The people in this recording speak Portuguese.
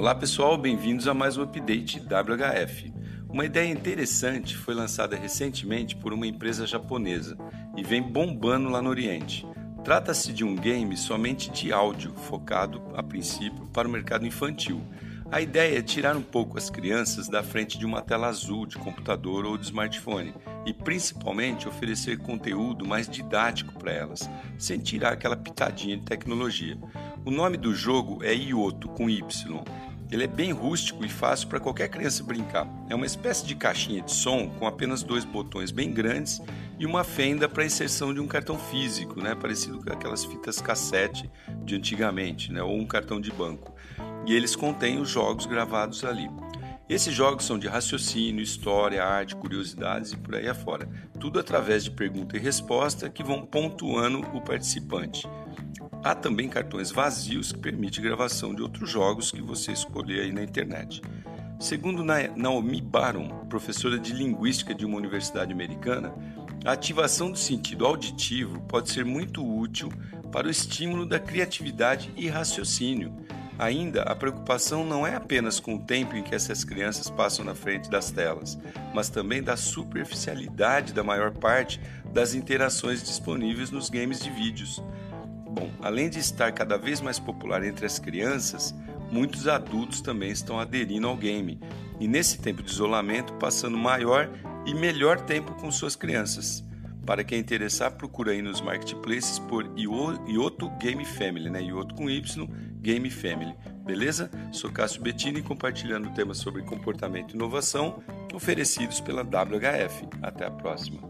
Olá pessoal, bem-vindos a mais um update WHF. Uma ideia interessante foi lançada recentemente por uma empresa japonesa e vem bombando lá no Oriente. Trata-se de um game somente de áudio, focado, a princípio, para o mercado infantil. A ideia é tirar um pouco as crianças da frente de uma tela azul de computador ou de smartphone e, principalmente, oferecer conteúdo mais didático para elas, sem tirar aquela pitadinha de tecnologia. O nome do jogo é Ioto, com Y. Ele é bem rústico e fácil para qualquer criança brincar. É uma espécie de caixinha de som com apenas dois botões bem grandes e uma fenda para inserção de um cartão físico, né, parecido com aquelas fitas cassete de antigamente, né, ou um cartão de banco. E eles contêm os jogos gravados ali. Esses jogos são de raciocínio, história, arte, curiosidades e por aí afora. Tudo através de pergunta e resposta que vão pontuando o participante. Há também cartões vazios que permitem gravação de outros jogos que você escolher aí na internet. Segundo Naomi Baron, professora de linguística de uma universidade americana, a ativação do sentido auditivo pode ser muito útil para o estímulo da criatividade e raciocínio. Ainda, a preocupação não é apenas com o tempo em que essas crianças passam na frente das telas, mas também da superficialidade da maior parte das interações disponíveis nos games de vídeos. Bom, além de estar cada vez mais popular entre as crianças, muitos adultos também estão aderindo ao game e, nesse tempo de isolamento, passando maior e melhor tempo com suas crianças. Para quem interessar, procura aí nos marketplaces por Ioto Game Family, né? Ioto com Y, Game Family. Beleza? Sou Cássio Bettini compartilhando temas sobre comportamento e inovação oferecidos pela WHF. Até a próxima.